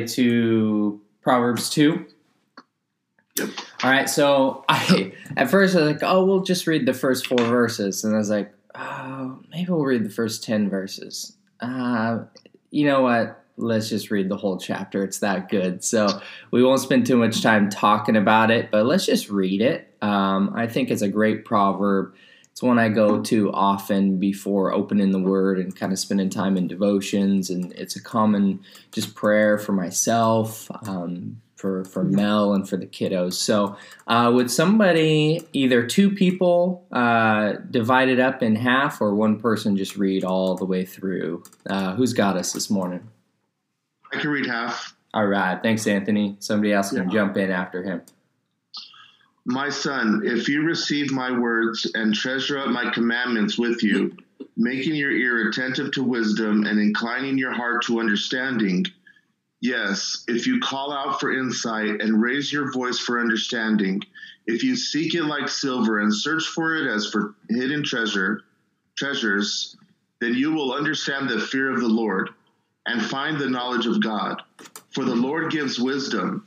to Proverbs 2. Yep. All right, so I at first I was like, oh, we'll just read the first four verses, and I was like, oh, maybe we'll read the first ten verses. Uh, you know what? Let's just read the whole chapter. It's that good. So we won't spend too much time talking about it, but let's just read it. Um, I think it's a great proverb. It's one I go to often before opening the Word and kind of spending time in devotions, and it's a common just prayer for myself. Um, for for Mel and for the kiddos. So, uh, would somebody, either two people, uh, divide it up in half, or one person just read all the way through? Uh, who's got us this morning? I can read half. All right, thanks, Anthony. Somebody else can Yeah. jump in after him. My son, if you receive my words and treasure up my commandments with you, making your ear attentive to wisdom and inclining your heart to understanding, yes, if you call out for insight and raise your voice for understanding, if you seek it like silver and search for it as for hidden treasure, treasures, then you will understand the fear of the Lord and find the knowledge of God. For the Lord gives wisdom.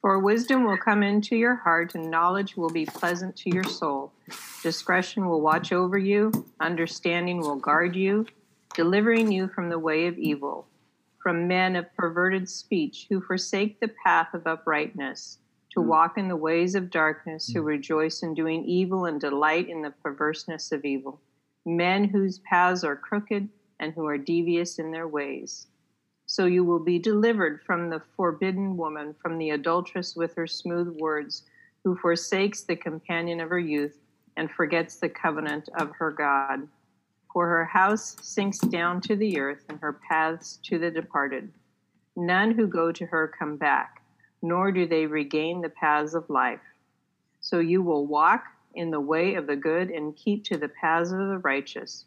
For wisdom will come into your heart, and knowledge will be pleasant to your soul. Discretion will watch over you, understanding will guard you, delivering you from the way of evil, from men of perverted speech who forsake the path of uprightness, to mm. walk in the ways of darkness, who mm. rejoice in doing evil and delight in the perverseness of evil, men whose paths are crooked and who are devious in their ways. So you will be delivered from the forbidden woman, from the adulteress with her smooth words, who forsakes the companion of her youth and forgets the covenant of her God. For her house sinks down to the earth, and her paths to the departed. None who go to her come back, nor do they regain the paths of life. So you will walk in the way of the good and keep to the paths of the righteous.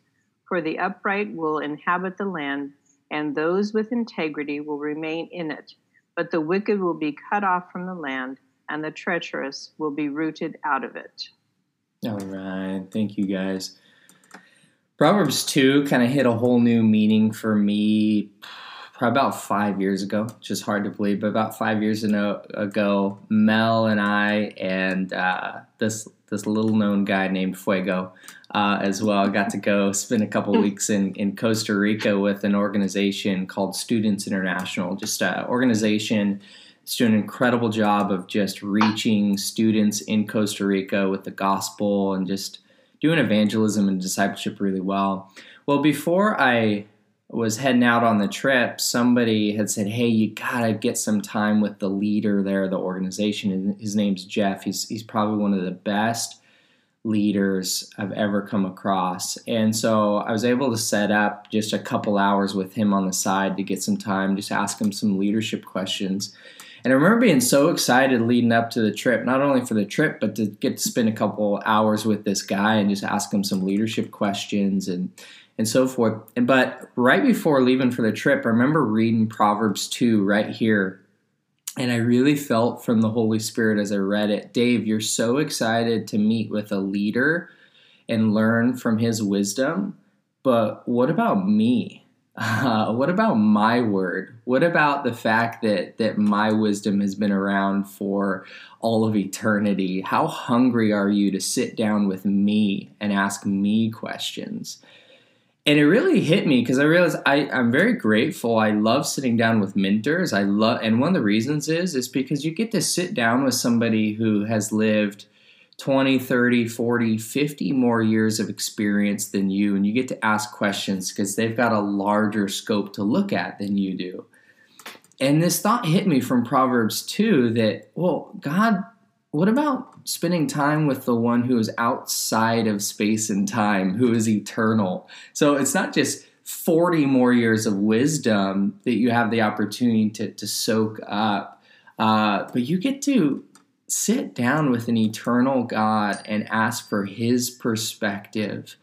For the upright will inhabit the land and those with integrity will remain in it. But the wicked will be cut off from the land, and the treacherous will be rooted out of it. All right, thank you guys. Proverbs 2 kind of hit a whole new meaning for me about five years ago, which is hard to believe, but about five years ago, Mel and I and uh, this this little known guy named Fuego uh, as well got to go spend a couple weeks in, in Costa Rica with an organization called Students International, just an organization that's doing an incredible job of just reaching students in Costa Rica with the gospel and just doing evangelism and discipleship really well. Well, before I was heading out on the trip, somebody had said, "Hey, you gotta get some time with the leader there, the organization." And his name's Jeff. He's he's probably one of the best leaders I've ever come across. And so I was able to set up just a couple hours with him on the side to get some time, just ask him some leadership questions. And I remember being so excited leading up to the trip, not only for the trip, but to get to spend a couple hours with this guy and just ask him some leadership questions and and so forth. But right before leaving for the trip, I remember reading Proverbs 2 right here. And I really felt from the Holy Spirit as I read it, Dave, you're so excited to meet with a leader and learn from his wisdom. But what about me? Uh, what about my word? What about the fact that that my wisdom has been around for all of eternity? How hungry are you to sit down with me and ask me questions? And it really hit me because I realized I, I'm very grateful. I love sitting down with mentors. I love, and one of the reasons is is because you get to sit down with somebody who has lived 20, 30, 40, 50 more years of experience than you, and you get to ask questions because they've got a larger scope to look at than you do. And this thought hit me from Proverbs 2 that, well, God, what about spending time with the one who is outside of space and time, who is eternal? So it's not just 40 more years of wisdom that you have the opportunity to, to soak up, uh, but you get to sit down with an eternal God and ask for his perspective.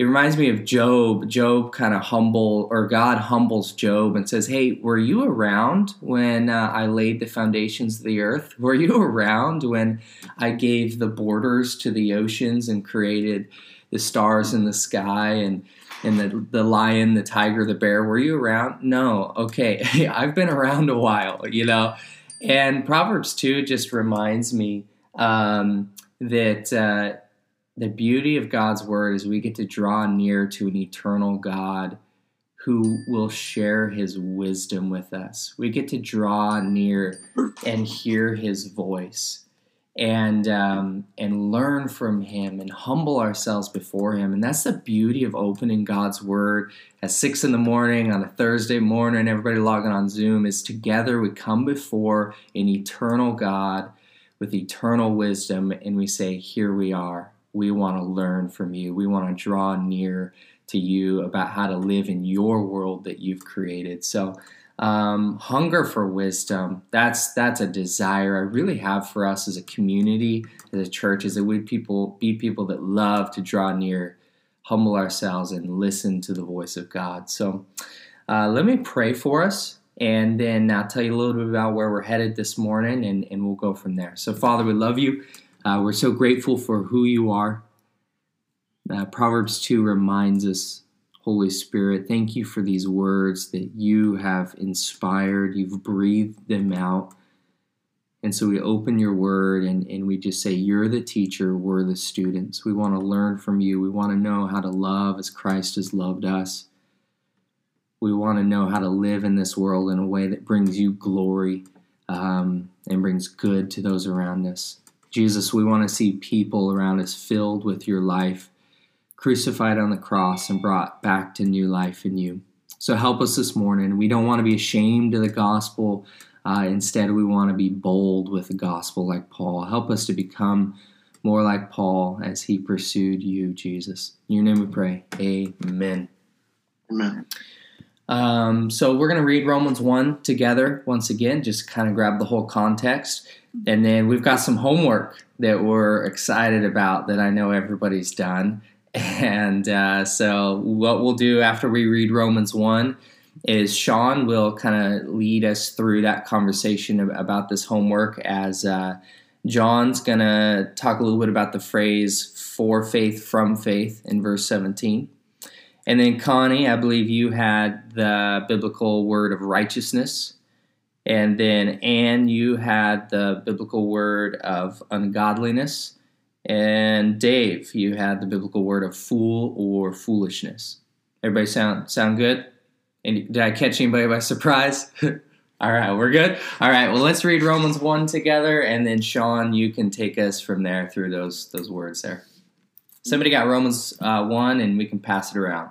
It reminds me of Job. Job kind of humble, or God humbles Job and says, Hey, were you around when uh, I laid the foundations of the earth? Were you around when I gave the borders to the oceans and created the stars in the sky and and the the lion, the tiger, the bear. Were you around? No. Okay, I've been around a while, you know. And Proverbs two just reminds me um, that uh, the beauty of God's word is we get to draw near to an eternal God who will share his wisdom with us. We get to draw near and hear his voice and um, and learn from him and humble ourselves before him and that's the beauty of opening god's word at six in the morning on a thursday morning everybody logging on zoom is together we come before an eternal god with eternal wisdom and we say here we are we want to learn from you. We want to draw near to you about how to live in your world that you've created. So um, hunger for wisdom that's that's a desire i really have for us as a community as a church is that we people be people that love to draw near humble ourselves and listen to the voice of god. So uh, let me pray for us and then i'll tell you a little bit about where we're headed this morning and, and we'll go from there. So father we love you uh, we're so grateful for who you are uh, proverbs 2 reminds us Holy Spirit, thank you for these words that you have inspired, you've breathed them out. And so we open your word and, and we just say, You're the teacher, we're the students. We want to learn from you. We want to know how to love as Christ has loved us. We want to know how to live in this world in a way that brings you glory um, and brings good to those around us. Jesus, we want to see people around us filled with your life crucified on the cross and brought back to new life in you. So help us this morning. We don't want to be ashamed of the gospel. Uh, instead, we want to be bold with the gospel like Paul. Help us to become more like Paul as he pursued you, Jesus. In your name we pray. Amen. Amen. Um, so we're going to read Romans 1 together once again, just kind of grab the whole context. And then we've got some homework that we're excited about that I know everybody's done. And uh, so, what we'll do after we read Romans 1 is Sean will kind of lead us through that conversation about this homework as uh, John's going to talk a little bit about the phrase for faith, from faith in verse 17. And then, Connie, I believe you had the biblical word of righteousness. And then, Anne, you had the biblical word of ungodliness. And Dave, you had the biblical word of fool or foolishness. Everybody sound sound good? And did I catch anybody by surprise? All right, we're good. All right, well, let's read Romans one together, and then Sean, you can take us from there through those those words there. Somebody got Romans uh, one, and we can pass it around.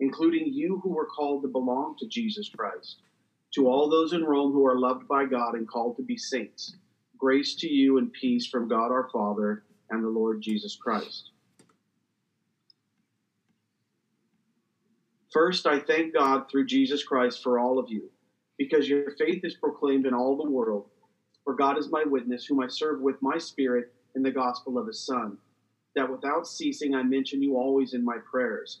including you who were called to belong to Jesus Christ to all those in Rome who are loved by God and called to be saints, grace to you and peace from God our Father and the Lord Jesus Christ. First, I thank God through Jesus Christ for all of you, because your faith is proclaimed in all the world. For God is my witness, whom I serve with my spirit in the gospel of his Son, that without ceasing I mention you always in my prayers,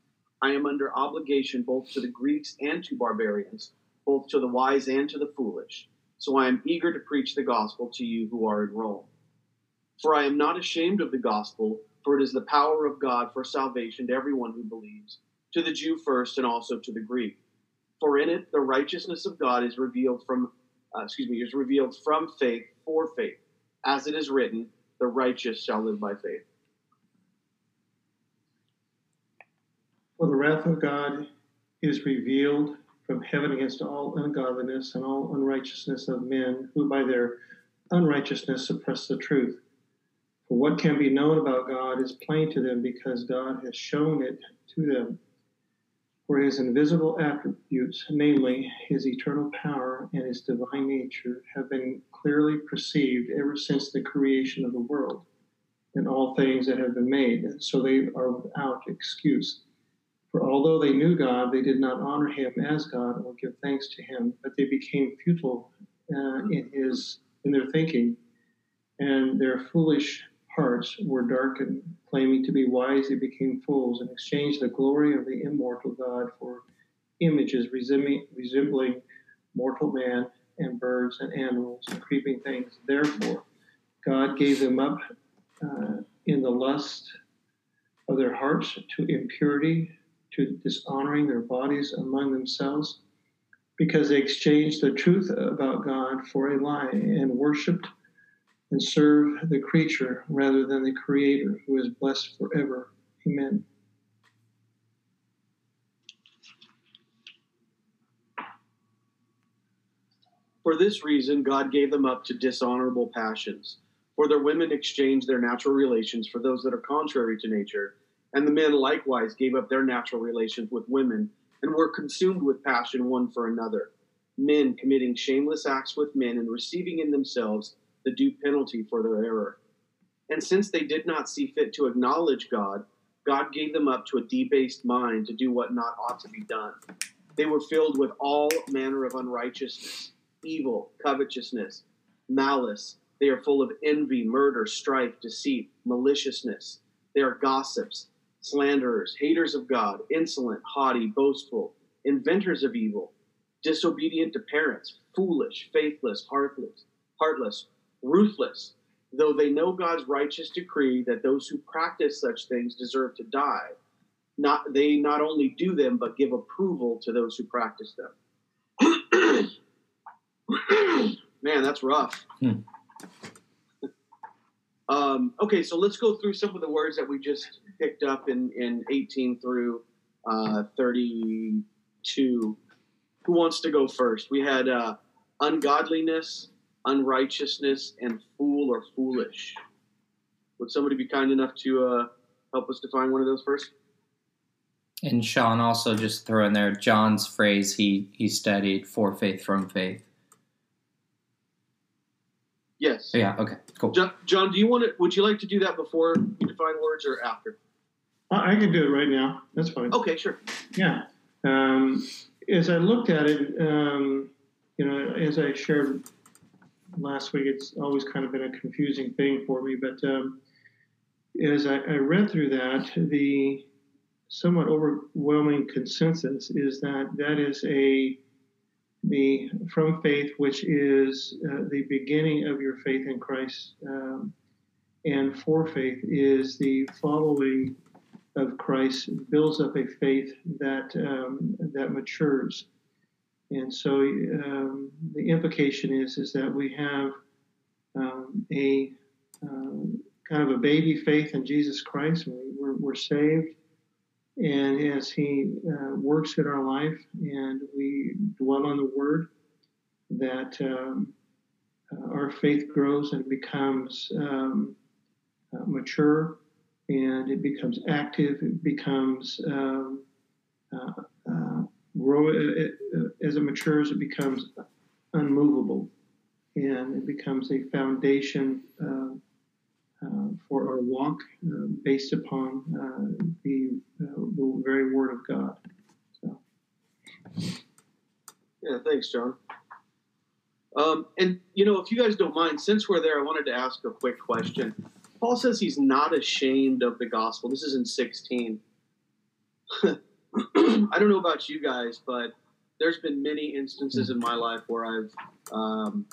I am under obligation both to the Greeks and to barbarians, both to the wise and to the foolish. So I am eager to preach the gospel to you who are in Rome. For I am not ashamed of the gospel, for it is the power of God for salvation to everyone who believes, to the Jew first and also to the Greek. For in it the righteousness of God is revealed from, uh, excuse me, is revealed from faith for faith, as it is written, "The righteous shall live by faith." For the wrath of God is revealed from heaven against all ungodliness and all unrighteousness of men who by their unrighteousness suppress the truth. For what can be known about God is plain to them because God has shown it to them. For his invisible attributes, namely his eternal power and his divine nature, have been clearly perceived ever since the creation of the world and all things that have been made, so they are without excuse. For although they knew God, they did not honor him as God or give thanks to him, but they became futile uh, in his in their thinking, and their foolish hearts were darkened. Claiming to be wise, they became fools and exchanged the glory of the immortal God for images resembling, resembling mortal man and birds and animals and creeping things. Therefore, God gave them up uh, in the lust of their hearts to impurity to dishonoring their bodies among themselves because they exchanged the truth about God for a lie and worshiped and served the creature rather than the Creator who is blessed forever. Amen. For this reason, God gave them up to dishonorable passions. For their women exchanged their natural relations for those that are contrary to nature and the men likewise gave up their natural relations with women and were consumed with passion one for another, men committing shameless acts with men and receiving in themselves the due penalty for their error. And since they did not see fit to acknowledge God, God gave them up to a debased mind to do what not ought to be done. They were filled with all manner of unrighteousness, evil, covetousness, malice. They are full of envy, murder, strife, deceit, maliciousness. They are gossips slanderers, haters of God, insolent, haughty, boastful, inventors of evil, disobedient to parents, foolish, faithless, heartless, heartless, ruthless, though they know God's righteous decree that those who practice such things deserve to die. Not they not only do them but give approval to those who practice them. Man, that's rough. Hmm. Um, okay, so let's go through some of the words that we just picked up in, in 18 through uh, 32. Who wants to go first? We had uh, ungodliness, unrighteousness, and fool or foolish. Would somebody be kind enough to uh, help us define one of those first? And Sean also just throw in there John's phrase he he studied for faith from faith. Yes. Yeah. Okay. Cool. John, John, do you want to? Would you like to do that before you define words or after? I can do it right now. That's fine. Okay. Sure. Yeah. Um, as I looked at it, um, you know, as I shared last week, it's always kind of been a confusing thing for me. But um, as I, I read through that, the somewhat overwhelming consensus is that that is a the from faith, which is uh, the beginning of your faith in Christ, um, and for faith is the following of Christ builds up a faith that um, that matures. And so um, the implication is is that we have um, a uh, kind of a baby faith in Jesus Christ. We're, we're saved and as He uh, works in our life and we dwell on the Word, that um, uh, our faith grows and becomes um, uh, mature and it becomes active, it becomes um, uh, uh, grow it, it, as it matures, it becomes unmovable and it becomes a foundation uh, uh, for our walk uh, based upon uh, the, the very Word of God. So. Yeah, thanks, John. Um, and, you know, if you guys don't mind, since we're there, I wanted to ask a quick question. Paul says he's not ashamed of the gospel. This is in 16. I don't know about you guys, but there's been many instances in my life where I've um,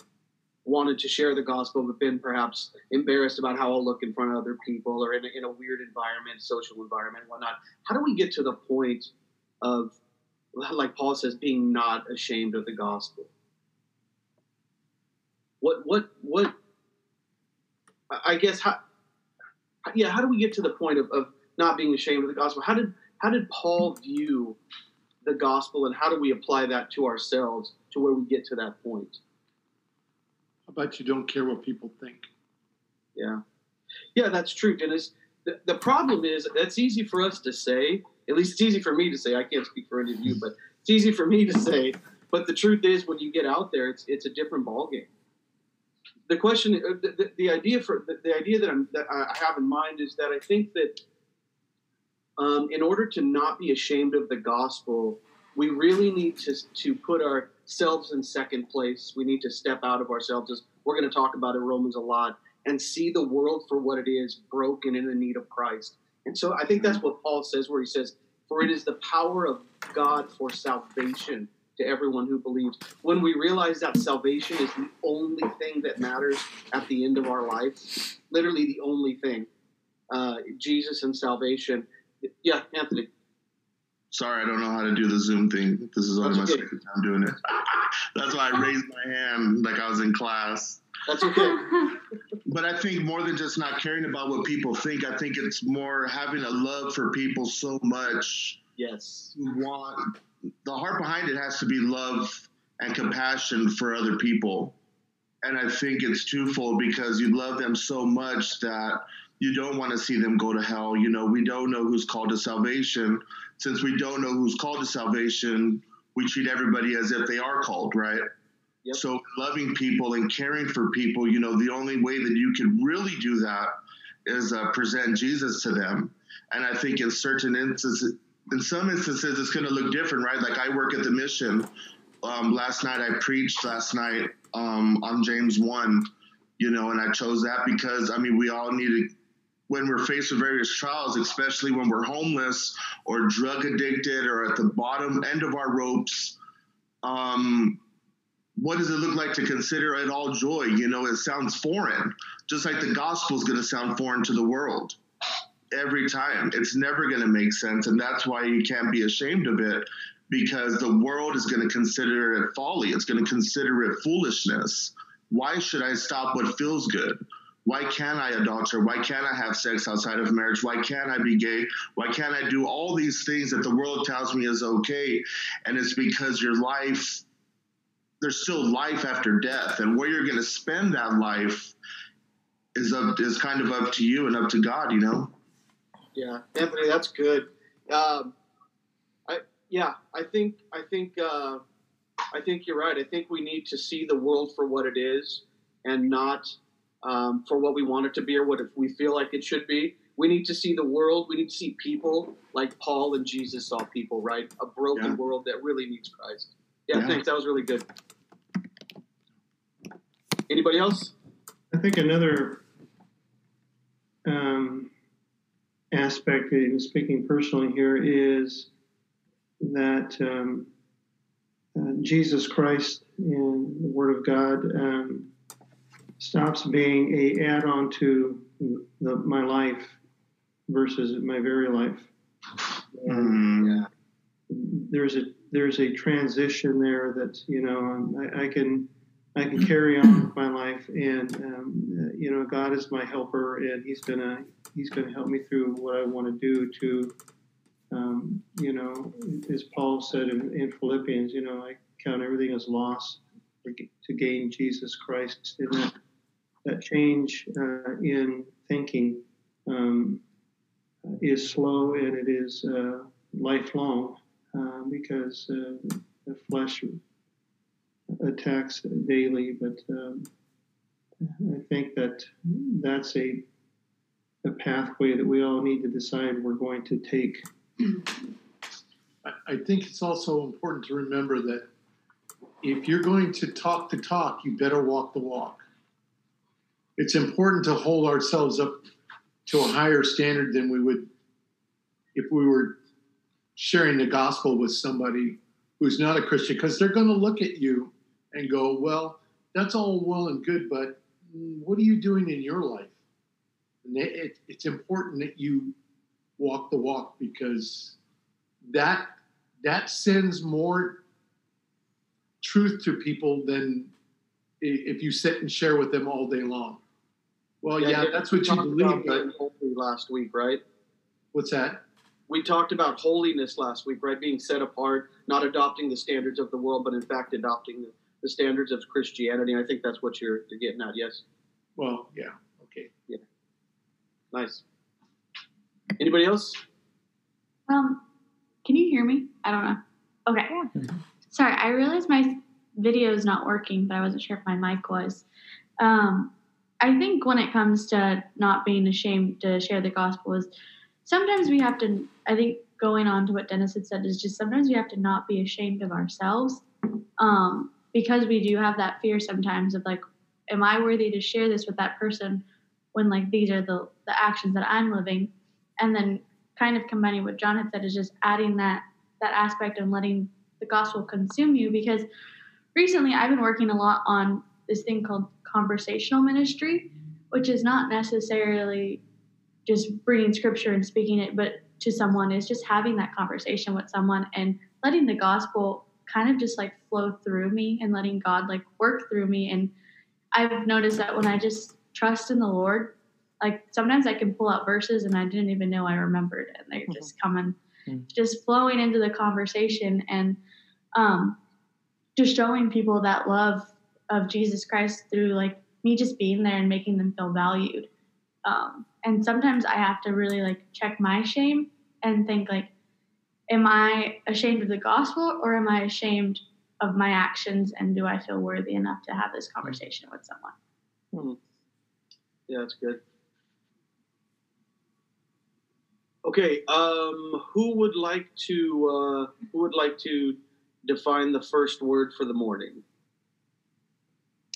wanted to share the gospel, but been perhaps embarrassed about how I'll look in front of other people or in a, in a weird environment, social environment, whatnot. How do we get to the point of, like Paul says, being not ashamed of the gospel? What, what, what, I guess, how, yeah, how do we get to the point of, of not being ashamed of the gospel? How did, how did Paul view the gospel and how do we apply that to ourselves to where we get to that point? How about you don't care what people think? Yeah. Yeah, that's true, Dennis. The, the problem is that's easy for us to say. At least it's easy for me to say. I can't speak for any of you, but it's easy for me to say. But the truth is, when you get out there, it's it's a different ballgame. The question, uh, the, the, the idea for the, the idea that, I'm, that I have in mind is that I think that um, in order to not be ashamed of the gospel, we really need to to put ourselves in second place. We need to step out of ourselves, as we're going to talk about in Romans a lot, and see the world for what it is, broken in the need of Christ. And so I think that's what Paul says, where he says, "For it is the power of God for salvation." To everyone who believes. When we realize that salvation is the only thing that matters at the end of our life, literally the only thing, uh, Jesus and salvation, yeah, Anthony. Sorry, I don't know how to do the Zoom thing. This is only my second time doing it. That's why I raised my hand like I was in class. That's okay. but I think more than just not caring about what people think, I think it's more having a love for people so much. Yes. You want the heart behind it has to be love and compassion for other people. And I think it's twofold because you love them so much that you don't want to see them go to hell. You know, we don't know who's called to salvation. Since we don't know who's called to salvation, we treat everybody as if they are called, right? Yep. So loving people and caring for people, you know, the only way that you can really do that is uh, present Jesus to them. And I think in certain instances, in some instances, it's going to look different, right? Like I work at the mission. Um, last night I preached last night um, on James one, you know, and I chose that because I mean we all need to when we're faced with various trials, especially when we're homeless or drug addicted or at the bottom end of our ropes, um, what does it look like to consider it all joy? You know, it sounds foreign, just like the gospel is going to sound foreign to the world every time. It's never going to make sense. And that's why you can't be ashamed of it because the world is going to consider it folly, it's going to consider it foolishness. Why should I stop what feels good? Why can't I adulter? Why can't I have sex outside of marriage? Why can't I be gay? Why can't I do all these things that the world tells me is okay? And it's because your life, there's still life after death, and where you're going to spend that life is up is kind of up to you and up to God, you know. Yeah, Anthony, that's good. Um, I yeah, I think I think uh, I think you're right. I think we need to see the world for what it is and not um, for what we want it to be or what we feel like it should be. We need to see the world. We need to see people like Paul and Jesus saw people, right? A broken yeah. world that really needs Christ. Yeah, yeah, thanks. That was really good. Anybody else? I think another um, aspect, even speaking personally here, is that um, uh, Jesus Christ and the Word of God um, stops being a add-on to the, my life versus my very life. Mm, yeah. There's a there's a transition there that you know I, I can I can carry on with my life, and um, you know God is my helper, and He's gonna He's gonna help me through what I want to do to, um, you know, as Paul said in, in Philippians, you know, I count everything as loss to gain Jesus Christ, and that that change uh, in thinking um, is slow and it is uh, lifelong uh, because uh, the flesh attacks daily. But um, I think that that's a a pathway that we all need to decide we're going to take. I think it's also important to remember that if you're going to talk the talk, you better walk the walk it's important to hold ourselves up to a higher standard than we would if we were sharing the gospel with somebody who's not a Christian, because they're going to look at you and go, well, that's all well and good, but mm, what are you doing in your life? And it, it, it's important that you walk the walk because that that sends more truth to people than if you sit and share with them all day long. Well, yeah, that's what you believe. But last week, right? What's that? We talked about holiness last week, right? Being set apart, not adopting the standards of the world, but in fact adopting the, the standards of Christianity. I think that's what you're, you're getting at. Yes. Well, yeah. Okay. Yeah. Nice. Anybody else? Um, can you hear me? I don't know. Okay. Mm-hmm. Sorry, I realized my video is not working, but I wasn't sure if my mic was. Um, I think when it comes to not being ashamed to share the gospel is sometimes we have to. I think going on to what Dennis had said is just sometimes we have to not be ashamed of ourselves, um, because we do have that fear sometimes of like, am I worthy to share this with that person when like these are the the actions that I'm living, and then kind of combining what John had said is just adding that that aspect and letting the gospel consume you. Because recently I've been working a lot on this thing called conversational ministry, which is not necessarily just bringing scripture and speaking it, but to someone is just having that conversation with someone and letting the gospel kind of just like flow through me and letting God like work through me. And I've noticed that when I just trust in the Lord, like sometimes I can pull out verses and I didn't even know I remembered, and they're mm-hmm. just coming, mm-hmm. just flowing into the conversation and um, just showing people that love of Jesus Christ through like me just being there and making them feel valued. Um, and sometimes I have to really like check my shame and think like, am I ashamed of the gospel or am I ashamed of my actions? And do I feel worthy enough to have this conversation with someone? Hmm. Yeah, that's good. Okay, um, who would like to uh, who would like to define the first word for the morning?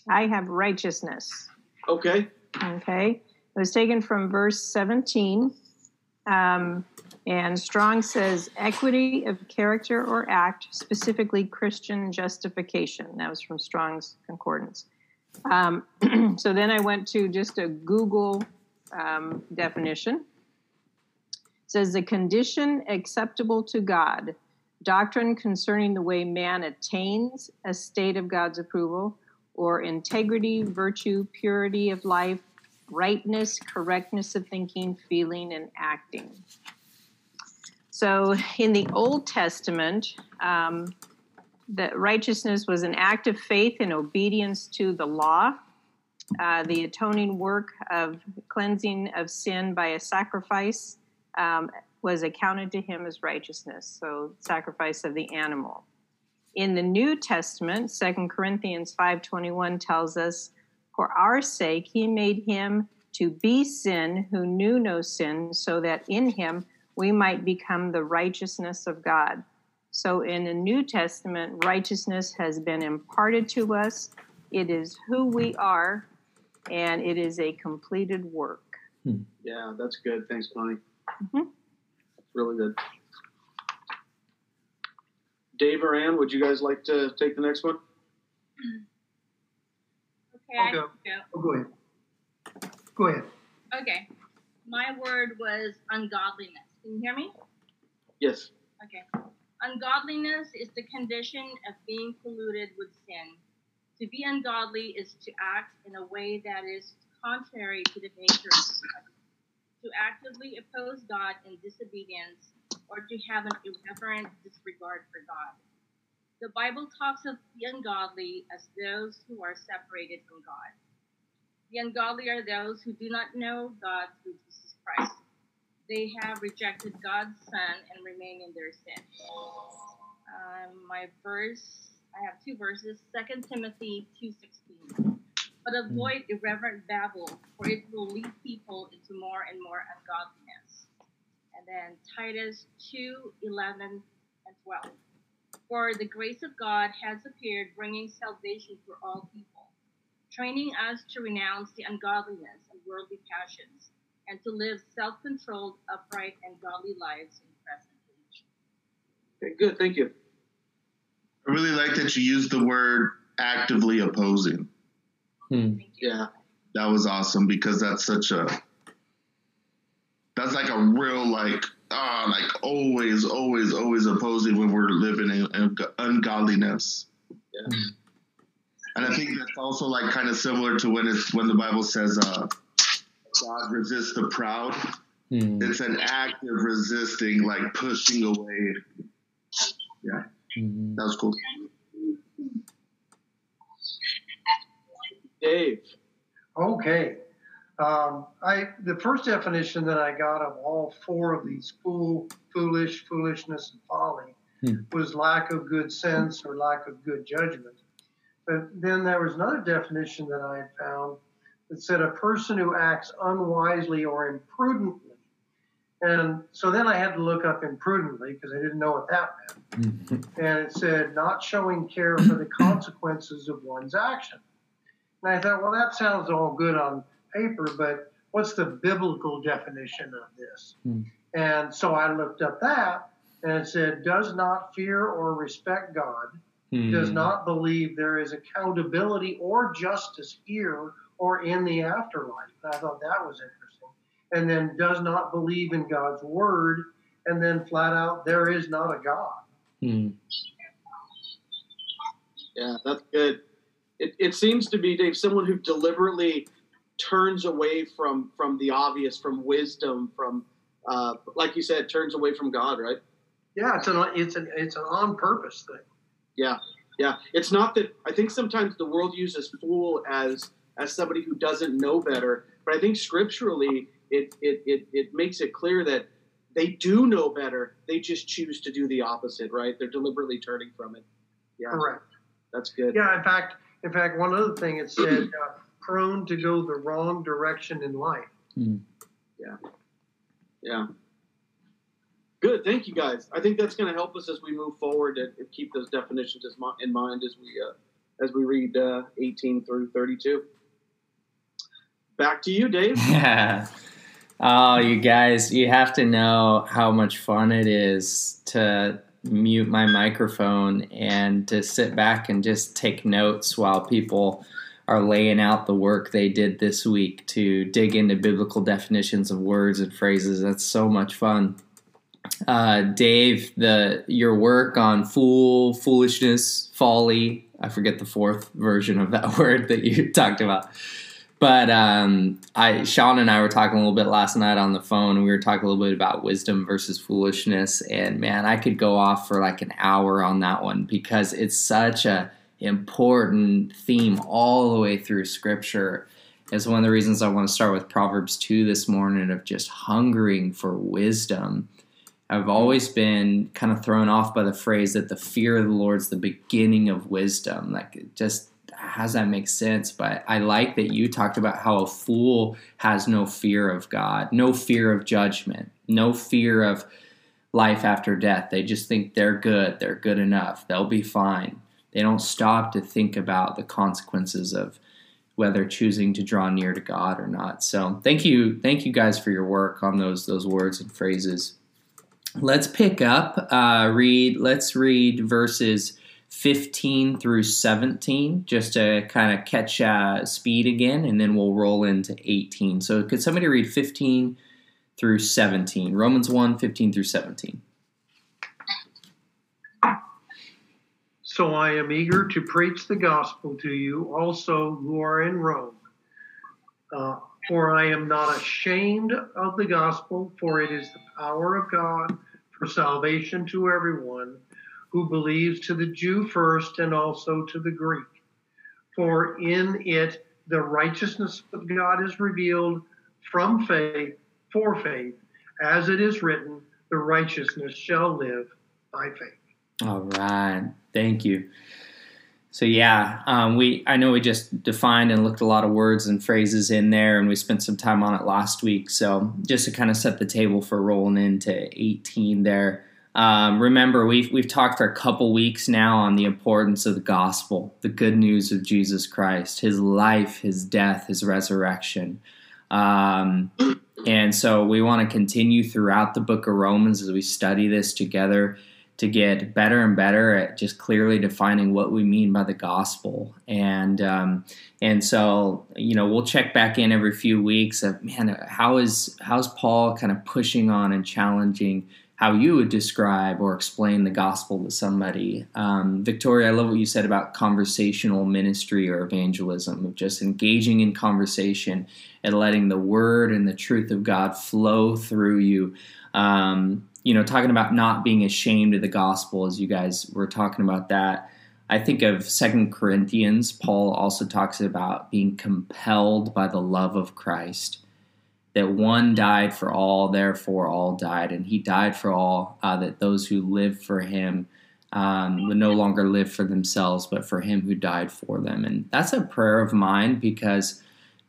I have righteousness. Okay. Okay. It was taken from verse 17. Um, and Strong says equity of character or act, specifically Christian justification. That was from Strong's Concordance. Um, so then I went to just a Google um, definition. It says the condition acceptable to God, doctrine concerning the way man attains a state of God's approval, or integrity, virtue, purity of life, rightness, correctness of thinking, feeling, and acting. So in the Old Testament, um, the righteousness was an act of faith and obedience to the law. Uh, the atoning work of cleansing of sin by a sacrifice um, was accounted to him as righteousness. So, sacrifice of the animal. In the New Testament, 2 Corinthians 5:21 tells us, "For our sake he made him to be sin who knew no sin, so that in him we might become the righteousness of God." So in the New Testament, righteousness has been imparted to us. It is who we are, and it is a completed work. Hmm. Yeah, that's good. Thanks, Connie. Mm-hmm. Really good. Dave or Ann, would you guys like to take the next one? Okay, I'll go. go. Oh, go ahead. Go ahead. Okay. My word was ungodliness. Can you hear me? Yes. Okay. Ungodliness is the condition of being polluted with sin. To be ungodly is to act in a way that is contrary to the nature of God. To actively oppose God in disobedience or to have an irreverent disregard for God. The Bible talks of the ungodly as those who are separated from God. The ungodly are those who do not know God through Jesus Christ. They have rejected God's Son and remain in their sin. Um, my verse, I have two verses, 2 Timothy 2.16. But avoid irreverent babble, for it will lead people into more and more ungodliness and then Titus 2 11 and 12. For the grace of God has appeared, bringing salvation for all people, training us to renounce the ungodliness and worldly passions, and to live self controlled, upright, and godly lives in the present age. Okay, good. Thank you. I really like that you used the word actively opposing. Hmm. Yeah. That was awesome because that's such a that's like a real like ah like always always always opposing when we're living in, in ungodliness. Yeah. And I think that's also like kind of similar to when it's when the Bible says uh, God resists the proud. Hmm. It's an act of resisting, like pushing away. Yeah, Hmm. that was cool. Dave. Okay. Um, I the first definition that I got of all four of these fool, foolish, foolishness, and folly Hmm. was lack of good sense or lack of good judgment. But then there was another definition that I had found that said a person who acts unwisely or imprudently. And so then I had to look up imprudently because I didn't know what that meant Hmm. and it said not showing care for the consequences of one's action. And I thought, well, that sounds all good on paper, but what's the biblical definition of this? Hmm. And so I looked up that, and it said, does not fear or respect God, does Hmm. not believe there is accountability or justice here or in the afterlife. And I thought that was interesting. And then does not believe in God's word, and then flat out, there is not a God. Hmm. Yeah, that's good. It, it seems to be Dave, someone who deliberately turns away from from the obvious, from wisdom, from uh, like you said, turns away from God. Right? Yeah, it's an it's an it's an on purpose thing. Yeah, yeah. It's not that I think sometimes the world uses fool as as somebody who doesn't know better, but I think scripturally it it it, it makes it clear that they do know better. They just choose to do the opposite. Right? They're deliberately turning from it. Yeah, Correct. that's good. Yeah, in fact, in fact, one other thing it said uh, prone to go the wrong direction in life. Yeah. Yeah. Good. Thank you, guys. I think that's going to help us as we move forward and, and keep those definitions in mind as we uh, as we read uh, 18 through 32. Back to you, Dave. Yeah. oh, you guys, you have to know how much fun it is to mute my microphone and to sit back and just take notes while people are laying out the work they did this week to dig into biblical definitions of words and phrases. That's so much fun. Uh, Dave, the your work on fool, foolishness, folly. I forget the fourth version of that word that you talked about. But um, I, Sean and I were talking a little bit last night on the phone, and we were talking a little bit about wisdom versus foolishness. And man, I could go off for like an hour on that one because it's such a important theme all the way through Scripture. Is one of the reasons I want to start with Proverbs two this morning of just hungering for wisdom. I've always been kind of thrown off by the phrase that the fear of the Lord is the beginning of wisdom. Like, just how does that make sense? But I like that you talked about how a fool has no fear of God, no fear of judgment, no fear of life after death. They just think they're good, they're good enough, they'll be fine. They don't stop to think about the consequences of whether choosing to draw near to God or not. So thank you, thank you guys for your work on those those words and phrases. Let's pick up, uh, read. Let's read verses 15 through 17 just to kind of catch uh, speed again, and then we'll roll into 18. So, could somebody read 15 through 17? Romans 1 15 through 17. So I am eager to preach the gospel to you also who are in Rome. Uh, for I am not ashamed of the gospel, for it is the power of God for salvation to everyone who believes to the Jew first and also to the Greek. For in it the righteousness of God is revealed from faith for faith, as it is written, the righteousness shall live by faith. All right. Thank you. So yeah, um, we I know we just defined and looked a lot of words and phrases in there, and we spent some time on it last week. So just to kind of set the table for rolling into 18 there. Um, remember, we've we've talked for a couple weeks now on the importance of the gospel, the good news of Jesus Christ, His life, His death, His resurrection, um, and so we want to continue throughout the Book of Romans as we study this together to get better and better at just clearly defining what we mean by the gospel. And um, and so you know we'll check back in every few weeks of man how is how's Paul kind of pushing on and challenging how you would describe or explain the gospel to somebody. Um, Victoria, I love what you said about conversational ministry or evangelism, of just engaging in conversation and letting the word and the truth of God flow through you. Um, you know, talking about not being ashamed of the gospel, as you guys were talking about that. I think of Second Corinthians. Paul also talks about being compelled by the love of Christ that one died for all, therefore all died, and he died for all, uh, that those who live for him um, would no longer live for themselves, but for him who died for them. And that's a prayer of mine because,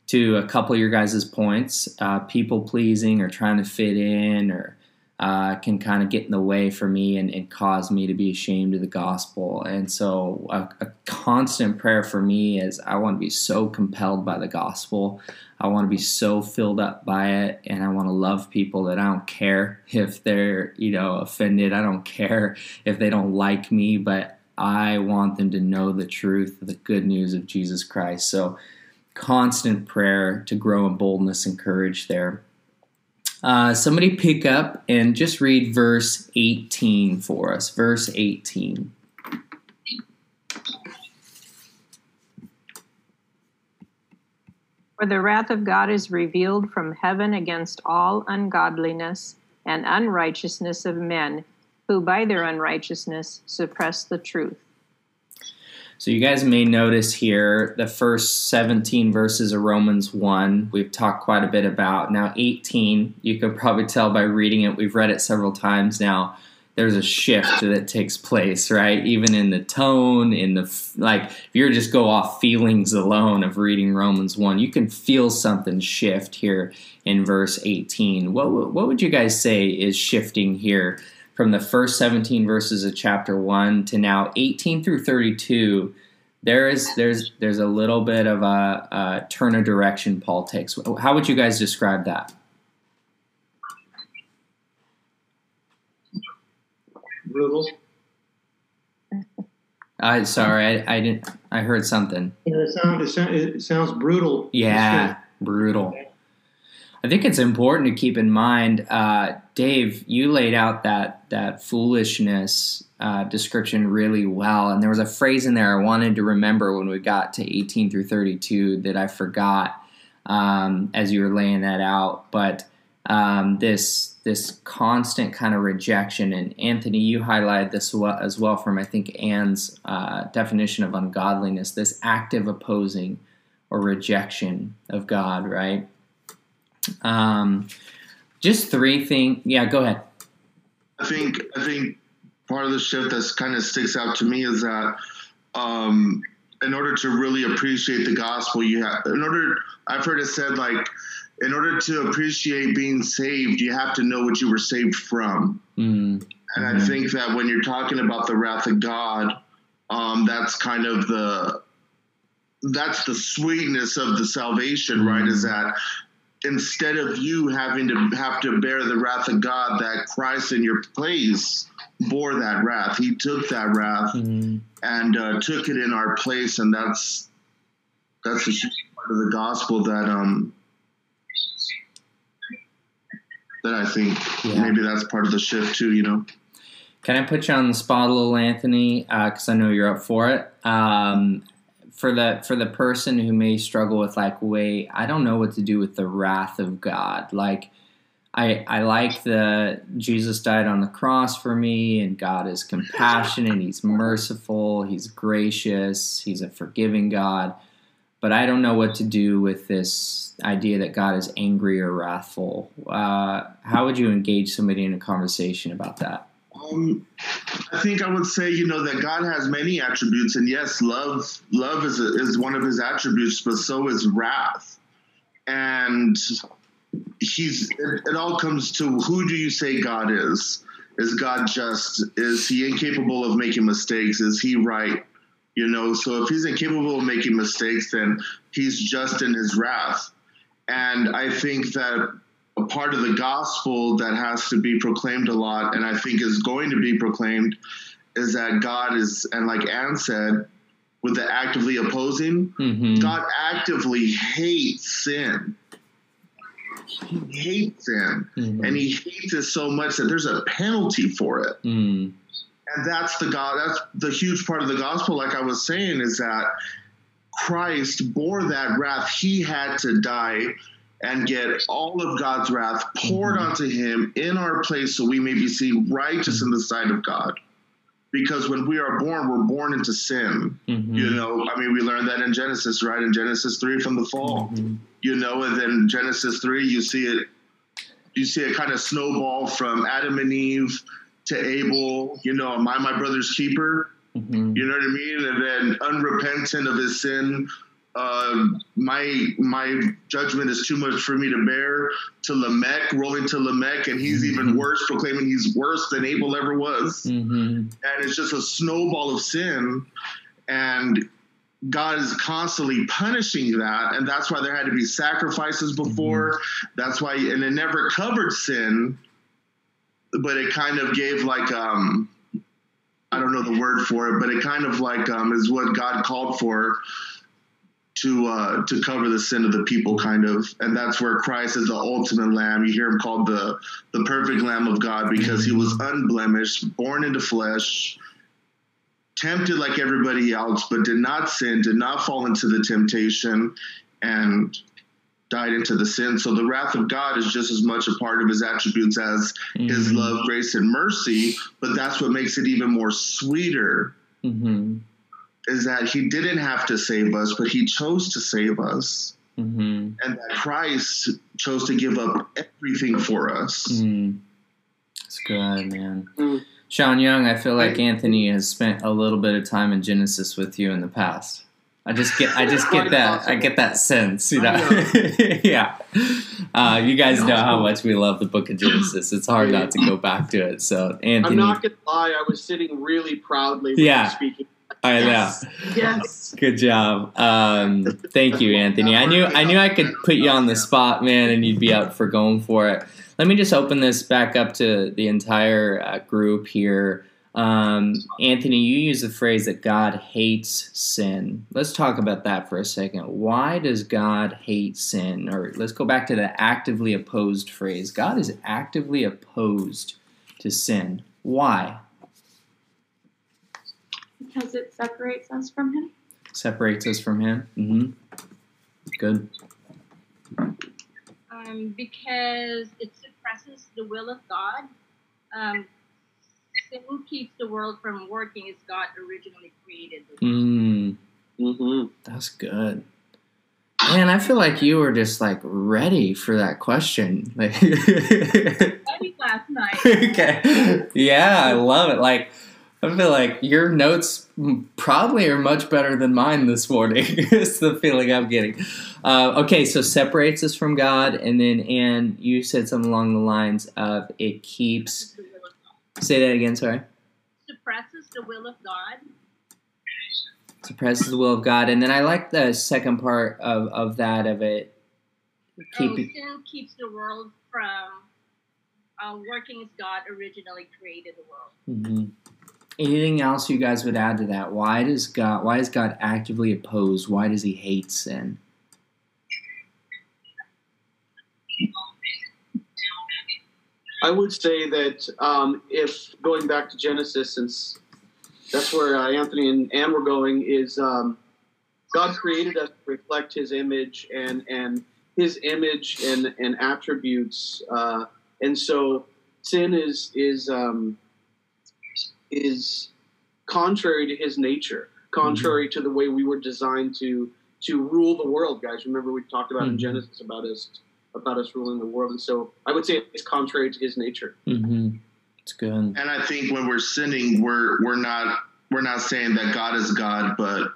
to a couple of your guys' points, uh, people pleasing or trying to fit in or uh, can kind of get in the way for me and, and, cause me to be ashamed of the gospel. And so, a, a, constant prayer for me is I want to be so compelled by the gospel. I want to be so filled up by it, and I want to love people that I don't care if they're, you know, offended. I don't care if they don't like me, but I want them to know the truth, the good news of Jesus Christ. So, constant prayer to grow in boldness and courage there. Uh, somebody pick up and just read verse 18 for us. Verse 18. For the wrath of God is revealed from heaven against all ungodliness and unrighteousness of men who by their unrighteousness suppress the truth. So you guys may notice here the first 17 verses of Romans 1 we've talked quite a bit about. Now 18, you can probably tell by reading it, we've read it several times now. There's a shift that takes place, right? Even in the tone, in the like if you're just go off feelings alone of reading Romans 1, you can feel something shift here in verse 18. What what would you guys say is shifting here? from the first 17 verses of chapter 1 to now 18 through 32 there is there's there's a little bit of a, a turn of direction paul takes how would you guys describe that brutal I sorry, I, I didn't. I heard something. Yeah, it, sound, it, sound, it sounds brutal. Yeah, brutal. I think it's important to keep in mind, uh, Dave. You laid out that that foolishness uh, description really well, and there was a phrase in there I wanted to remember when we got to 18 through 32 that I forgot um, as you were laying that out. But um, this this constant kind of rejection, and Anthony, you highlighted this as well from I think Anne's uh, definition of ungodliness. This active opposing or rejection of God, right? Um, just three things. Yeah, go ahead. I think I think part of the shift that's kind of sticks out to me is that um, in order to really appreciate the gospel, you have in order. I've heard it said like, in order to appreciate being saved, you have to know what you were saved from. Mm. And mm-hmm. I think that when you're talking about the wrath of God, um, that's kind of the that's the sweetness of the salvation, mm. right? Is that instead of you having to have to bear the wrath of God, that Christ in your place bore that wrath. He took that wrath mm-hmm. and uh, took it in our place, and that's that's the part of the gospel that um that I think yeah. maybe that's part of the shift too. You know. Can I put you on the spot a little, Anthony? Because uh, I know you're up for it. Um, for the for the person who may struggle with like wait i don't know what to do with the wrath of god like i i like the jesus died on the cross for me and god is compassionate he's merciful he's gracious he's a forgiving god but i don't know what to do with this idea that god is angry or wrathful uh, how would you engage somebody in a conversation about that um, I think I would say, you know, that God has many attributes, and yes, love, love is a, is one of His attributes, but so is wrath, and He's. It, it all comes to who do you say God is? Is God just? Is He incapable of making mistakes? Is He right? You know, so if He's incapable of making mistakes, then He's just in His wrath, and I think that a part of the gospel that has to be proclaimed a lot, and I think is going to be proclaimed, is that God is, and like Anne said, with the actively opposing, hmm God actively hates sin. He hates sin, hmm and he hates it so much that there's a penalty for it. mm And that's the God. That's the huge part of the gospel. Like I was saying, is that Christ bore that wrath. He had to die and get all of God's wrath poured Mhm. onto him in our place, so we may be seen righteous in the sight of God. Because when we are born, we're born into sin. hmm You know, I mean, we learned that in Genesis, right? In Genesis three from the fall Mhm. you know, and then Genesis three, you see it, you see it kind of snowball from Adam and Eve to Abel. You know, am I my brother's keeper? Mhm. You know what I mean? And then unrepentant of his sin, uh, my my judgment is too much for me to bear. To Lamech, rolling to Lamech, and he's even worse, proclaiming he's worse than Abel ever was Mhm. and it's just a snowball of sin and god is constantly punishing that and that's why there had to be sacrifices before that's why and it never covered sin but it kind of gave like um i don't know the word for it but it kind of like um is what god called for to uh to cover the sin of the people kind of. And that's where christ is the ultimate lamb. You hear him called the the perfect lamb of god because he was unblemished born into flesh tempted like everybody else but did not sin did not fall into the temptation and died into the sin so the wrath of god is just as much a part of his attributes as his Mhm. love grace and mercy but that's what makes it even more sweeter Mhm. is that he didn't have to save us, but he chose to save us. Mhm. And that Christ chose to give up everything for us. Mm. That's good, man. Mm. Sean Young, I feel like Anthony has spent a little bit of time in Genesis with you in the past. I just get, I just get that, I get that sense, you I know. yeah, uh, you guys know how much we love the Book of Genesis. It's hard not to go back to it. So, Anthony, I'm not gonna lie, I was sitting really proudly when Yeah. speaking. I know. Yes. Yes. Good job. Um, thank you, Anthony. I knew I knew I could put you on the spot, man, and you'd be up for going for it. Let me just open this back up to the entire uh, group here. Um, Anthony, you use the phrase that God hates sin. Let's talk about that for a second. Why does God hate sin? Or let's go back to the actively opposed phrase. God is actively opposed to sin. Why? because it separates us from Him. Separates us from Him. Mm-hmm. Good. um, because it suppresses the will of God. Um, sin keeps the world from working as God originally created the world. Mm. Mm-hmm. That's good. Man, I feel like you were just like ready for that question. Like, Studied last night. okay. Yeah, I love it. Like, I feel like your notes probably are much better than mine this morning. it's the feeling I'm getting. Uh, okay, so separates us from God, and then Anne, you said something along the lines of it keeps. The will of God. Say that again. Sorry. Suppresses the will of God. Suppresses the will of God, and then I like the second part of of that of it. Keep Oh, sin keeps the world from uh, working as God originally created the world. hmm Anything else you guys would add to that? Why does God? Why is God actively opposed? Why does He hate sin? I would say that um, if going back to Genesis, since that's where uh, Anthony and Anne were going, is um, God created us to reflect His image and and His image and and attributes, uh, and so sin is is um, is contrary to His nature, contrary to the way we were designed to to rule the world. Guys, remember we talked about in Mhm. Genesis about us about us ruling the world, and so I would say it's contrary to His nature. Mm-hmm. It's good. And I think when we're sinning, we're we're not we're not saying that God is God, but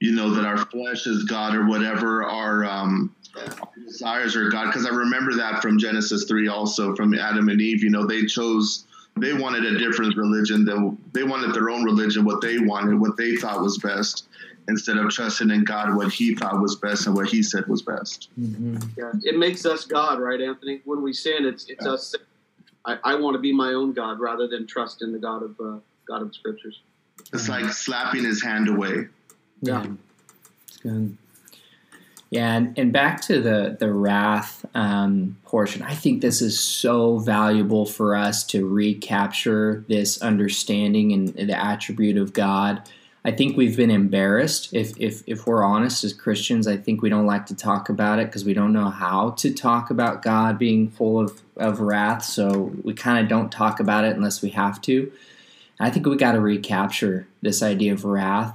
you know that our flesh is God or whatever our um, desires are God. Because I remember that from Genesis three, also from Adam and Eve. You know, they chose they wanted a different religion. Than, they wanted their own religion, what they wanted, what they thought was best, instead of trusting in God, what He thought was best and what He said was best. Mm-hmm. Yeah, it makes us God, right, Anthony? When we sin, it's it's yeah. us. I, I want to be my own God rather than trust in the God of uh, God of Scriptures. It's like slapping His hand away. Yeah, it's good. Yeah, and, and back to the the wrath um, portion. I think this is so valuable for us to recapture this understanding and the attribute of God. I think we've been embarrassed. If if if we're honest as Christians, I think we don't like to talk about it because we don't know how to talk about God being full of of wrath. So we kind of don't talk about it unless we have to. I think we got to recapture this idea of wrath.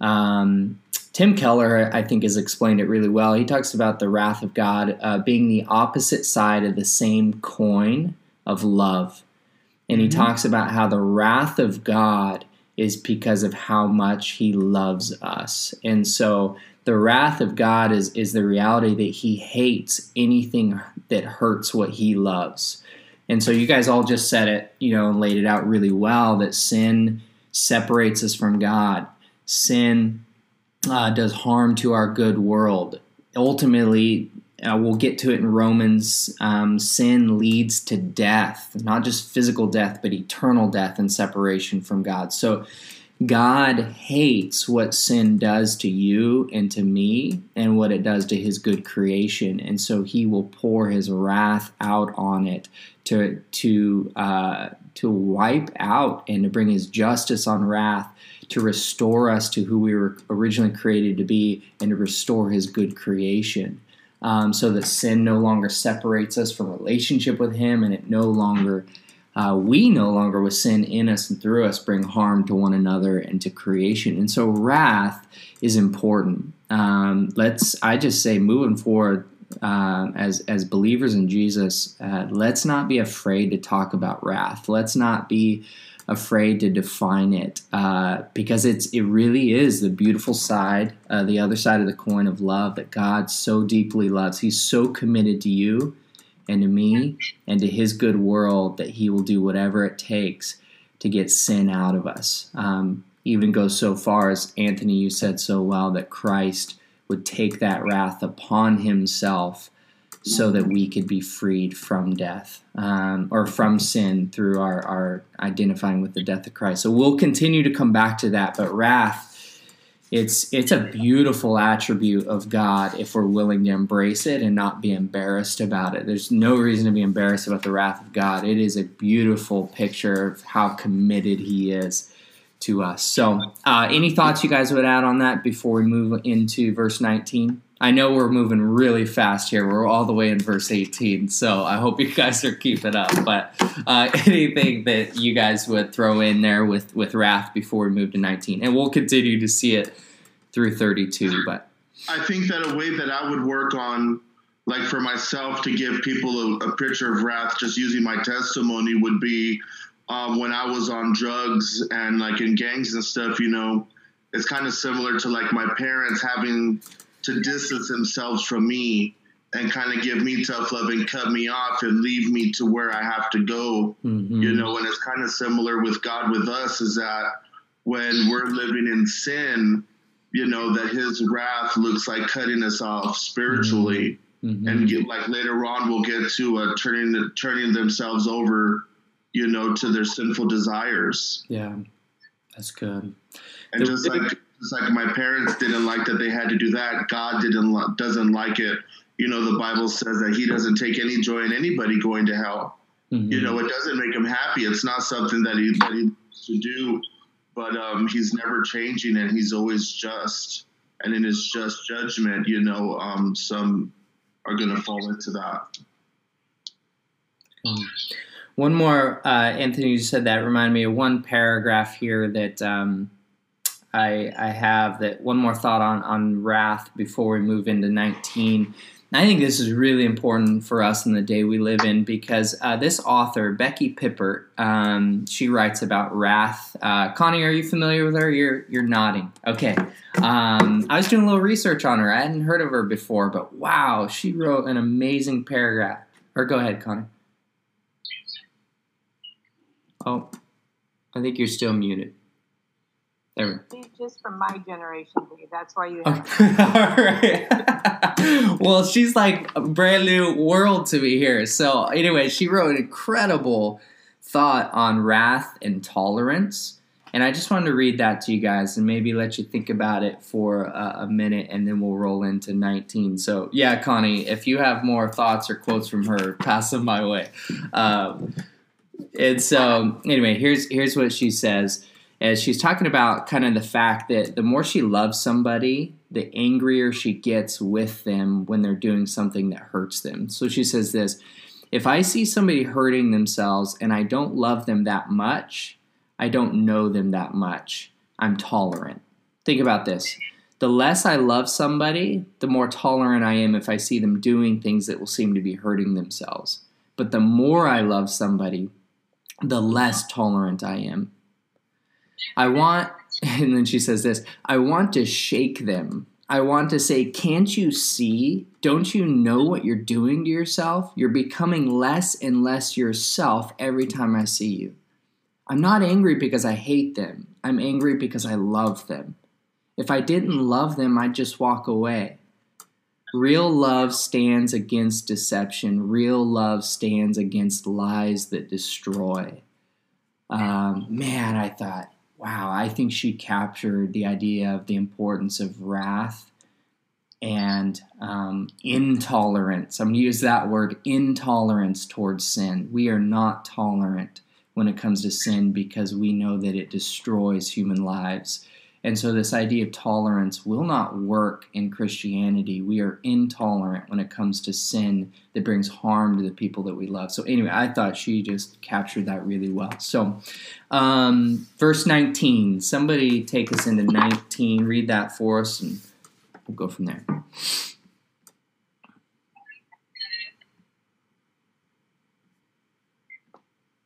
Um, Tim Keller, I think, has explained it really well. He talks about the wrath of God uh, being the opposite side of the same coin of love. And he mm-hmm. talks about how the wrath of God is because of how much he loves us. And so the wrath of God is, is the reality that he hates anything that hurts what he loves. And so you guys all just said it, you know, and laid it out really well that sin separates us from God. Sin uh, does harm to our good world. Ultimately, uh, we'll get to it in Romans. Um, sin leads to death, not just physical death, but eternal death and separation from God. So, God hates what sin does to you and to me and what it does to his good creation. And so he will pour his wrath out on it to, to, uh, to wipe out and to bring his justice on wrath to restore us to who we were originally created to be and to restore his good creation. Um, so that sin no longer separates us from relationship with him and it no longer uh, we no longer with sin in us and through us bring harm to one another and to creation. And so wrath is important. Um, let's i just say moving forward uh, as as believers in jesus uh, let's not be afraid to talk about wrath. Let's not be afraid to define it uh, because it's it really is the beautiful side, uh, the other side of the coin of love that God so deeply loves. He's so committed to you and to me and to His good world that He will do whatever it takes to get sin out of us. Um, even goes so far as Anthony, you said so well that Christ would take that wrath upon Himself so that we could be freed from death um, or from sin through our, our identifying with the death of Christ. So we'll continue to come back to that. But wrath, it's it's a beautiful attribute of God if we're willing to embrace it and not be embarrassed about it. There's no reason to be embarrassed about the wrath of God. It is a beautiful picture of how committed He is to us. So, uh, any thoughts you guys would add on that before we move into verse 19? I know we're moving really fast here. We're all the way in verse 18, so I hope you guys are keeping up. But uh, anything that you guys would throw in there with with wrath before we move to 19, and we'll continue to see it through 32. But I think that a way that I would work on, like for myself, to give people a, a picture of wrath, just using my testimony, would be um, when I was on drugs and like in gangs and stuff. You know, it's kind of similar to like my parents having to distance themselves from me and kind of give me tough love and cut me off and leave me to where I have to go. Mm-hmm. You know, and it's kind of similar with God with us is that when we're living in sin, you know, that his wrath looks like cutting us off spiritually. Mm-hmm. And get, like later on, we'll get to uh, turning the, turning themselves over, you know, to their sinful desires. Yeah, that's good. And just like just like my parents didn't like that they had to do that. God didn't doesn't like it. You know, the Bible says that He doesn't take any joy in anybody going to hell. Mm-hmm. You know, it doesn't make him happy. It's not something that he that he to do, but um, he's never changing, and he's always just. And in his just judgment, you know, um, some are going to fall into that. Um, one more, uh, Anthony, you said that reminded me of one paragraph here that um, I, I have that one more thought on, on wrath before we move into 19. I think this is really important for us in the day we live in because uh, this author, Becky Pippert, um, she writes about wrath. Uh, Connie, are you familiar with her? You're you're nodding. Okay. Um, I was doing a little research on her. I hadn't heard of her before, but wow, she wrote an amazing paragraph. Or go ahead, Connie. Oh, I think you're still muted. There. She's just from my generation, Dave. That's why you. Okay. All right. well, she's like a brand new world to me here. So, anyway, she wrote an incredible thought on wrath and tolerance. And I just wanted to read that to you guys and maybe let you think about it for a, a minute and then we'll roll into 19. So, yeah, Connie, if you have more thoughts or quotes from her, pass them my way. Um, and so, anyway, here's here's what she says. As she's talking about kind of the fact that the more she loves somebody, the angrier she gets with them when they're doing something that hurts them. So she says this If I see somebody hurting themselves and I don't love them that much, I don't know them that much. I'm tolerant. Think about this. The less I love somebody, the more tolerant I am if I see them doing things that will seem to be hurting themselves. But the more I love somebody, the less tolerant I am. I want, and then she says this I want to shake them. I want to say, can't you see? Don't you know what you're doing to yourself? You're becoming less and less yourself every time I see you. I'm not angry because I hate them. I'm angry because I love them. If I didn't love them, I'd just walk away. Real love stands against deception. Real love stands against lies that destroy. Um, man, I thought, wow, I think she captured the idea of the importance of wrath and um, intolerance. I'm going to use that word intolerance towards sin. We are not tolerant when it comes to sin because we know that it destroys human lives. And so, this idea of tolerance will not work in Christianity. We are intolerant when it comes to sin that brings harm to the people that we love. So, anyway, I thought she just captured that really well. So, um, verse 19, somebody take us into 19, read that for us, and we'll go from there.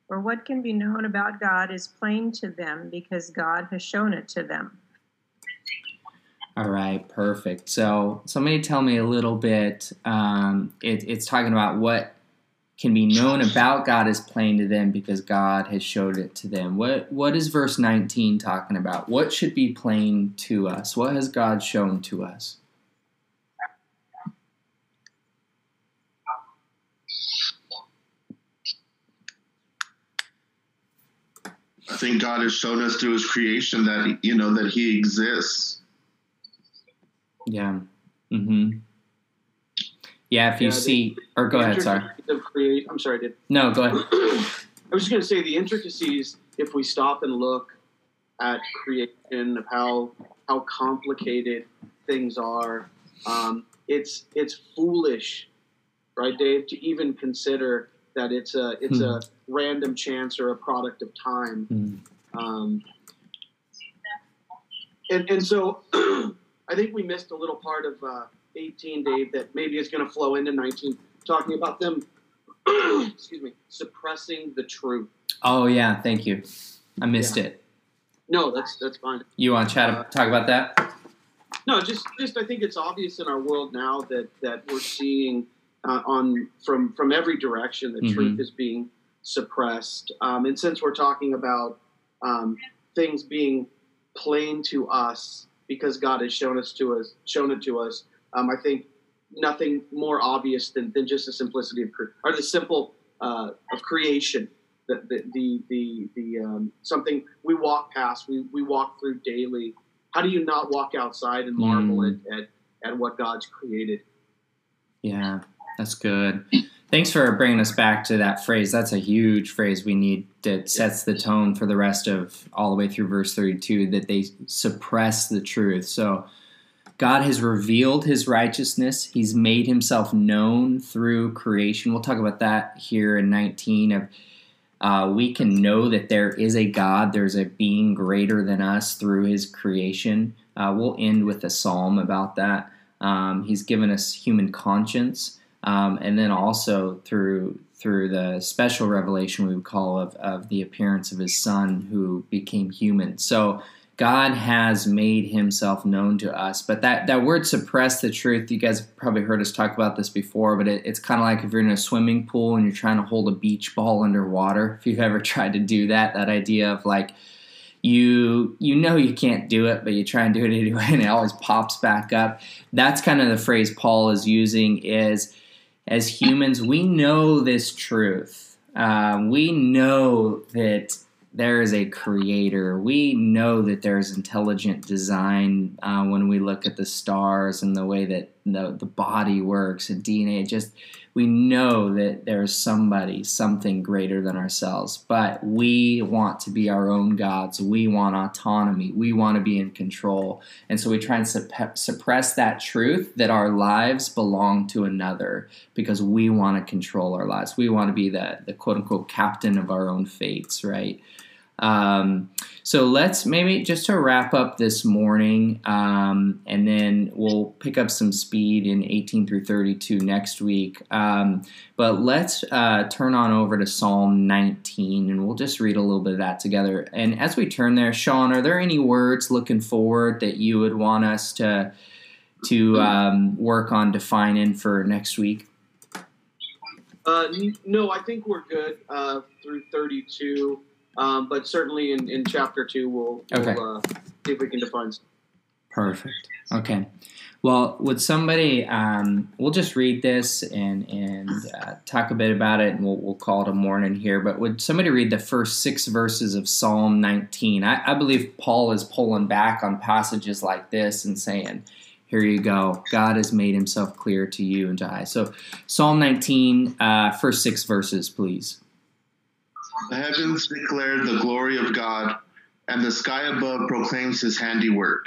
For what can be known about God is plain to them because God has shown it to them. All right, perfect. So, somebody tell me a little bit. Um, it, it's talking about what can be known about God is plain to them because God has showed it to them. What what is verse 19 talking about? What should be plain to us? What has God shown to us? I think God has shown us through His creation that you know that He exists. Yeah. Mm-hmm. Yeah. If you Yeah, the- see, or go ahead. Sorry. Of create, I'm sorry, I did. No, go ahead. I was just going to say the intricacies. If we stop and look at creation of how how complicated things are, um, it's it's foolish, right, Dave, to even consider that it's a it's a random chance or a product of time. Mm. Um, and and so I think we missed a little part of uh, 18, Dave, that maybe is going to flow into 19, talking about them. excuse me, suppressing the truth. Oh yeah, thank you. I missed it. No, that's that's fine. You want to chat talk about that? No, just just I think it's obvious in our world now that that we're seeing uh, on from from every direction that Mhm. truth is being suppressed. Um, and since we're talking about um, things being plain to us because God has shown us to us shown it to us, um, I think nothing more obvious than, than just the simplicity of cre- or the simple uh, of creation. The the the the, the um, something we walk past, we, we walk through daily. How do you not walk outside and marvel Mm. at, at, at what God's created? Yeah, that's good. Thanks for bringing us back to that phrase. That's a huge phrase we need that sets the tone for the rest of all the way through verse 32 that they suppress the truth. So God has revealed his righteousness. He's made himself known through creation. We'll talk about that here in 19 of uh, we can know that there is a God, there's a being greater than us through his creation. Uh, we'll end with a psalm about that. Um, he's given us human conscience, um, and then also through through the special revelation we would call of, of the appearance of his son who became human. So God has made himself known to us. But that, that word suppress the truth, you guys probably heard us talk about this before, but it, it's kind of like if you're in a swimming pool and you're trying to hold a beach ball underwater. If you've ever tried to do that, that idea of like, you you know you can't do it, but you try and do it anyway, and it always pops back up. That's kind of the phrase Paul is using. Is as humans, we know this truth. Um, we know that there is a creator. We know that there's intelligent design uh, when we look at the stars and the way that the, the body works and DNA. Just we know that there's somebody, something greater than ourselves, but we want to be our own gods. We want autonomy. We want to be in control. And so we try and supp- suppress that truth that our lives belong to another because we want to control our lives. We want to be the, the quote unquote captain of our own fates, right? Um, so let's maybe just to wrap up this morning, um, and then we'll pick up some speed in 18 through 32 next week. Um, but let's uh, turn on over to Psalm 19, and we'll just read a little bit of that together. And as we turn there, Sean, are there any words looking forward that you would want us to to um, work on defining for next week? Uh, no, I think we're good uh, through 32. Um, but certainly in, in chapter two, we'll, okay. we'll uh, see if we can define. some. Perfect. Okay. Well, would somebody? Um, we'll just read this and and uh, talk a bit about it, and we'll, we'll call it a morning here. But would somebody read the first six verses of Psalm 19? I, I believe Paul is pulling back on passages like this and saying, "Here you go. God has made Himself clear to you and to I." So, Psalm 19, uh, first six verses, please. The heavens declare the glory of God, and the sky above proclaims his handiwork.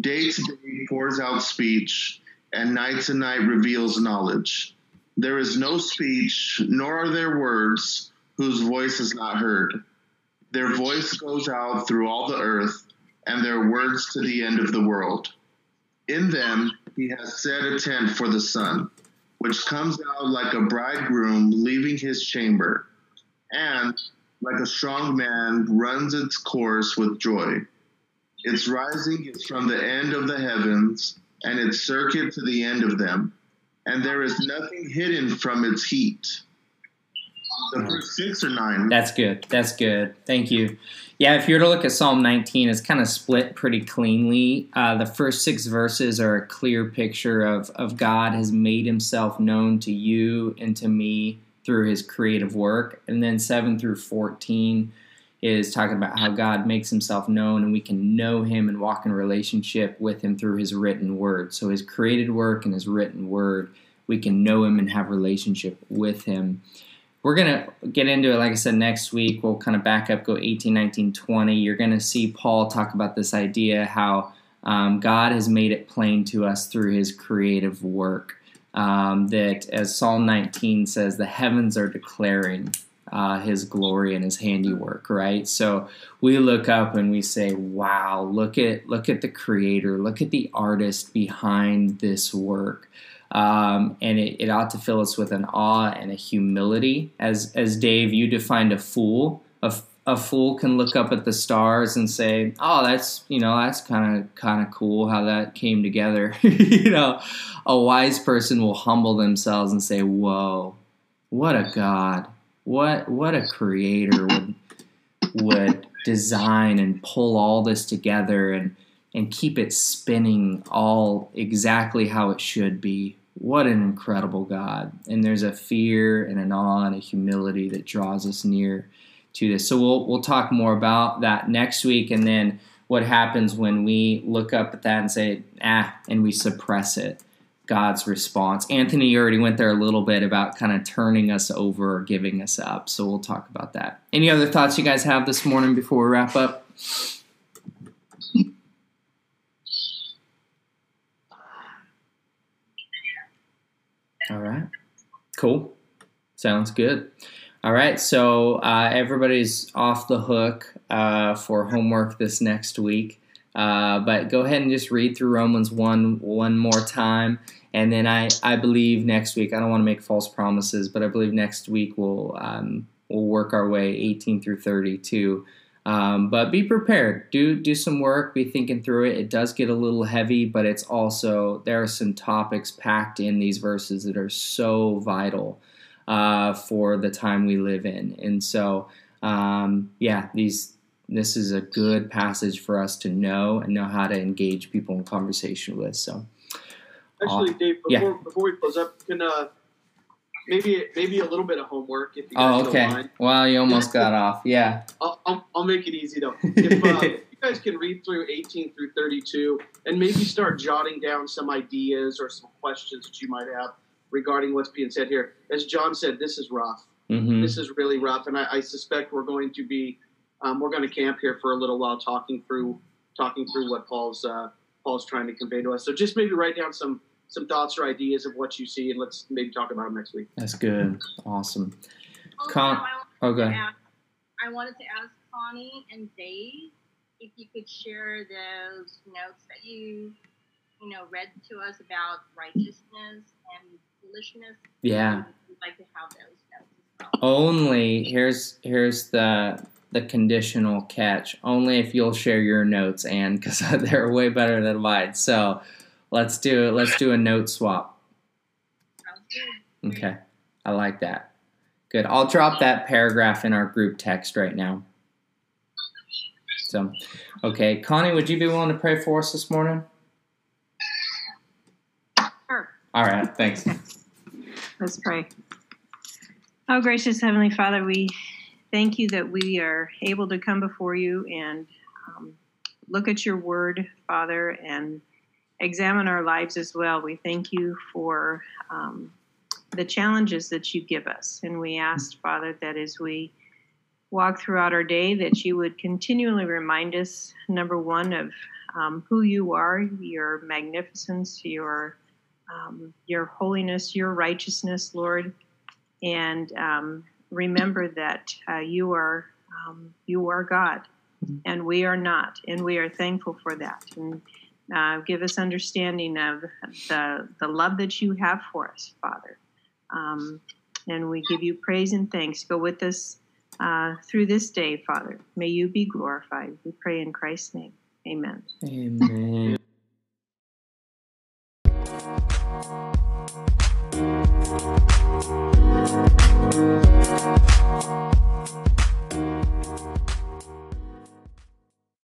Day to day pours out speech, and night to night reveals knowledge. There is no speech, nor are there words whose voice is not heard. Their voice goes out through all the earth, and their words to the end of the world. In them he has set a tent for the sun, which comes out like a bridegroom leaving his chamber and, like a strong man, runs its course with joy. Its rising is from the end of the heavens, and its circuit to the end of them, and there is nothing hidden from its heat. The first six or nine. That's good. That's good. Thank you. Yeah, if you were to look at Psalm 19, it's kind of split pretty cleanly. Uh, the first six verses are a clear picture of, of God has made himself known to you and to me through his creative work. And then 7 through 14 is talking about how God makes himself known and we can know him and walk in relationship with him through his written word. So his created work and his written word, we can know him and have relationship with him. We're going to get into it, like I said, next week. We'll kind of back up, go 18, 19, 20. You're going to see Paul talk about this idea how um, God has made it plain to us through his creative work um, that, as Psalm 19 says, the heavens are declaring uh, his glory and his handiwork right? So we look up and we say wow look at look at the creator look at the artist behind this work. Um, and it, it ought to fill us with an awe and a humility. As as dave you defined a fool a, a fool can look up at the stars and say, "Oh, that's you know that's kind of kind of cool how that came together." you know, a wise person will humble themselves and say, "Whoa, what a God! What what a Creator would would design and pull all this together and and keep it spinning all exactly how it should be." What an incredible God! And there's a fear and an awe and a humility that draws us near to this. So we'll we'll talk more about that next week, and then what happens when we look up at that and say ah, and we suppress it. God's response. Anthony you already went there a little bit about kind of turning us over or giving us up. So we'll talk about that. Any other thoughts you guys have this morning before we wrap up? All right. Cool. Sounds good. All right, so uh, everybody's off the hook uh, for homework this next week. Uh, but go ahead and just read through Romans 1 one more time. And then I, I believe next week, I don't want to make false promises, but I believe next week we'll, um, we'll work our way 18 through 32 Um, but be prepared. Do do some work. Be thinking through it. It does get a little heavy, but it's also there are some topics packed in these verses that are so vital uh, for the time we live in. And so, um, yeah, these this is a good passage for us to know and know how to engage people in conversation with. So, Actually, uh, Dave, before, yeah. before we close up, can uh, maybe maybe a little bit of homework if you oh, guys don't okay. mind. Well, you almost got off. Yeah. I'll, I'll, I'll make it easy though. If, uh, if you guys can read through 18 through 32 and maybe start jotting down some ideas or some questions that you might have regarding what's being said here. As John said, this is rough. hmm This is really rough, and I, I suspect we're going to be um, we're going to camp here for a little while talking through talking through what Paul's uh, Paul's trying to convey to us. So just maybe write down some some thoughts or ideas of what you see, and let's maybe talk about them next week. That's good. Awesome. Also, Con- I, Oh, wanted to ask, I wanted to ask Connie and Dave if you could share those notes that you, you know, read to us about righteousness and foolishness. Yeah. Like to have those well. Only here's here's the the conditional catch. Only if you'll share your notes, and because they're way better than mine. So let's do let's do a note swap. Okay, I like that. Good. I'll drop that paragraph in our group text right now. So, okay, Connie, would you be willing to pray for us this morning? Sure. All right, thanks. Let's pray. Oh, gracious Heavenly Father, we thank you that we are able to come before you and um, look at your word, Father, and examine our lives as well. We thank you for um, the challenges that you give us. And we ask, Father, that as we walk throughout our day, that you would continually remind us, number one, of um, who you are, your magnificence, your um, your holiness, your righteousness, Lord, and um, remember that uh, you are um, you are God, and we are not, and we are thankful for that. And uh, give us understanding of the the love that you have for us, Father. Um, and we give you praise and thanks. Go with us uh, through this day, Father. May you be glorified. We pray in Christ's name. Amen. Amen.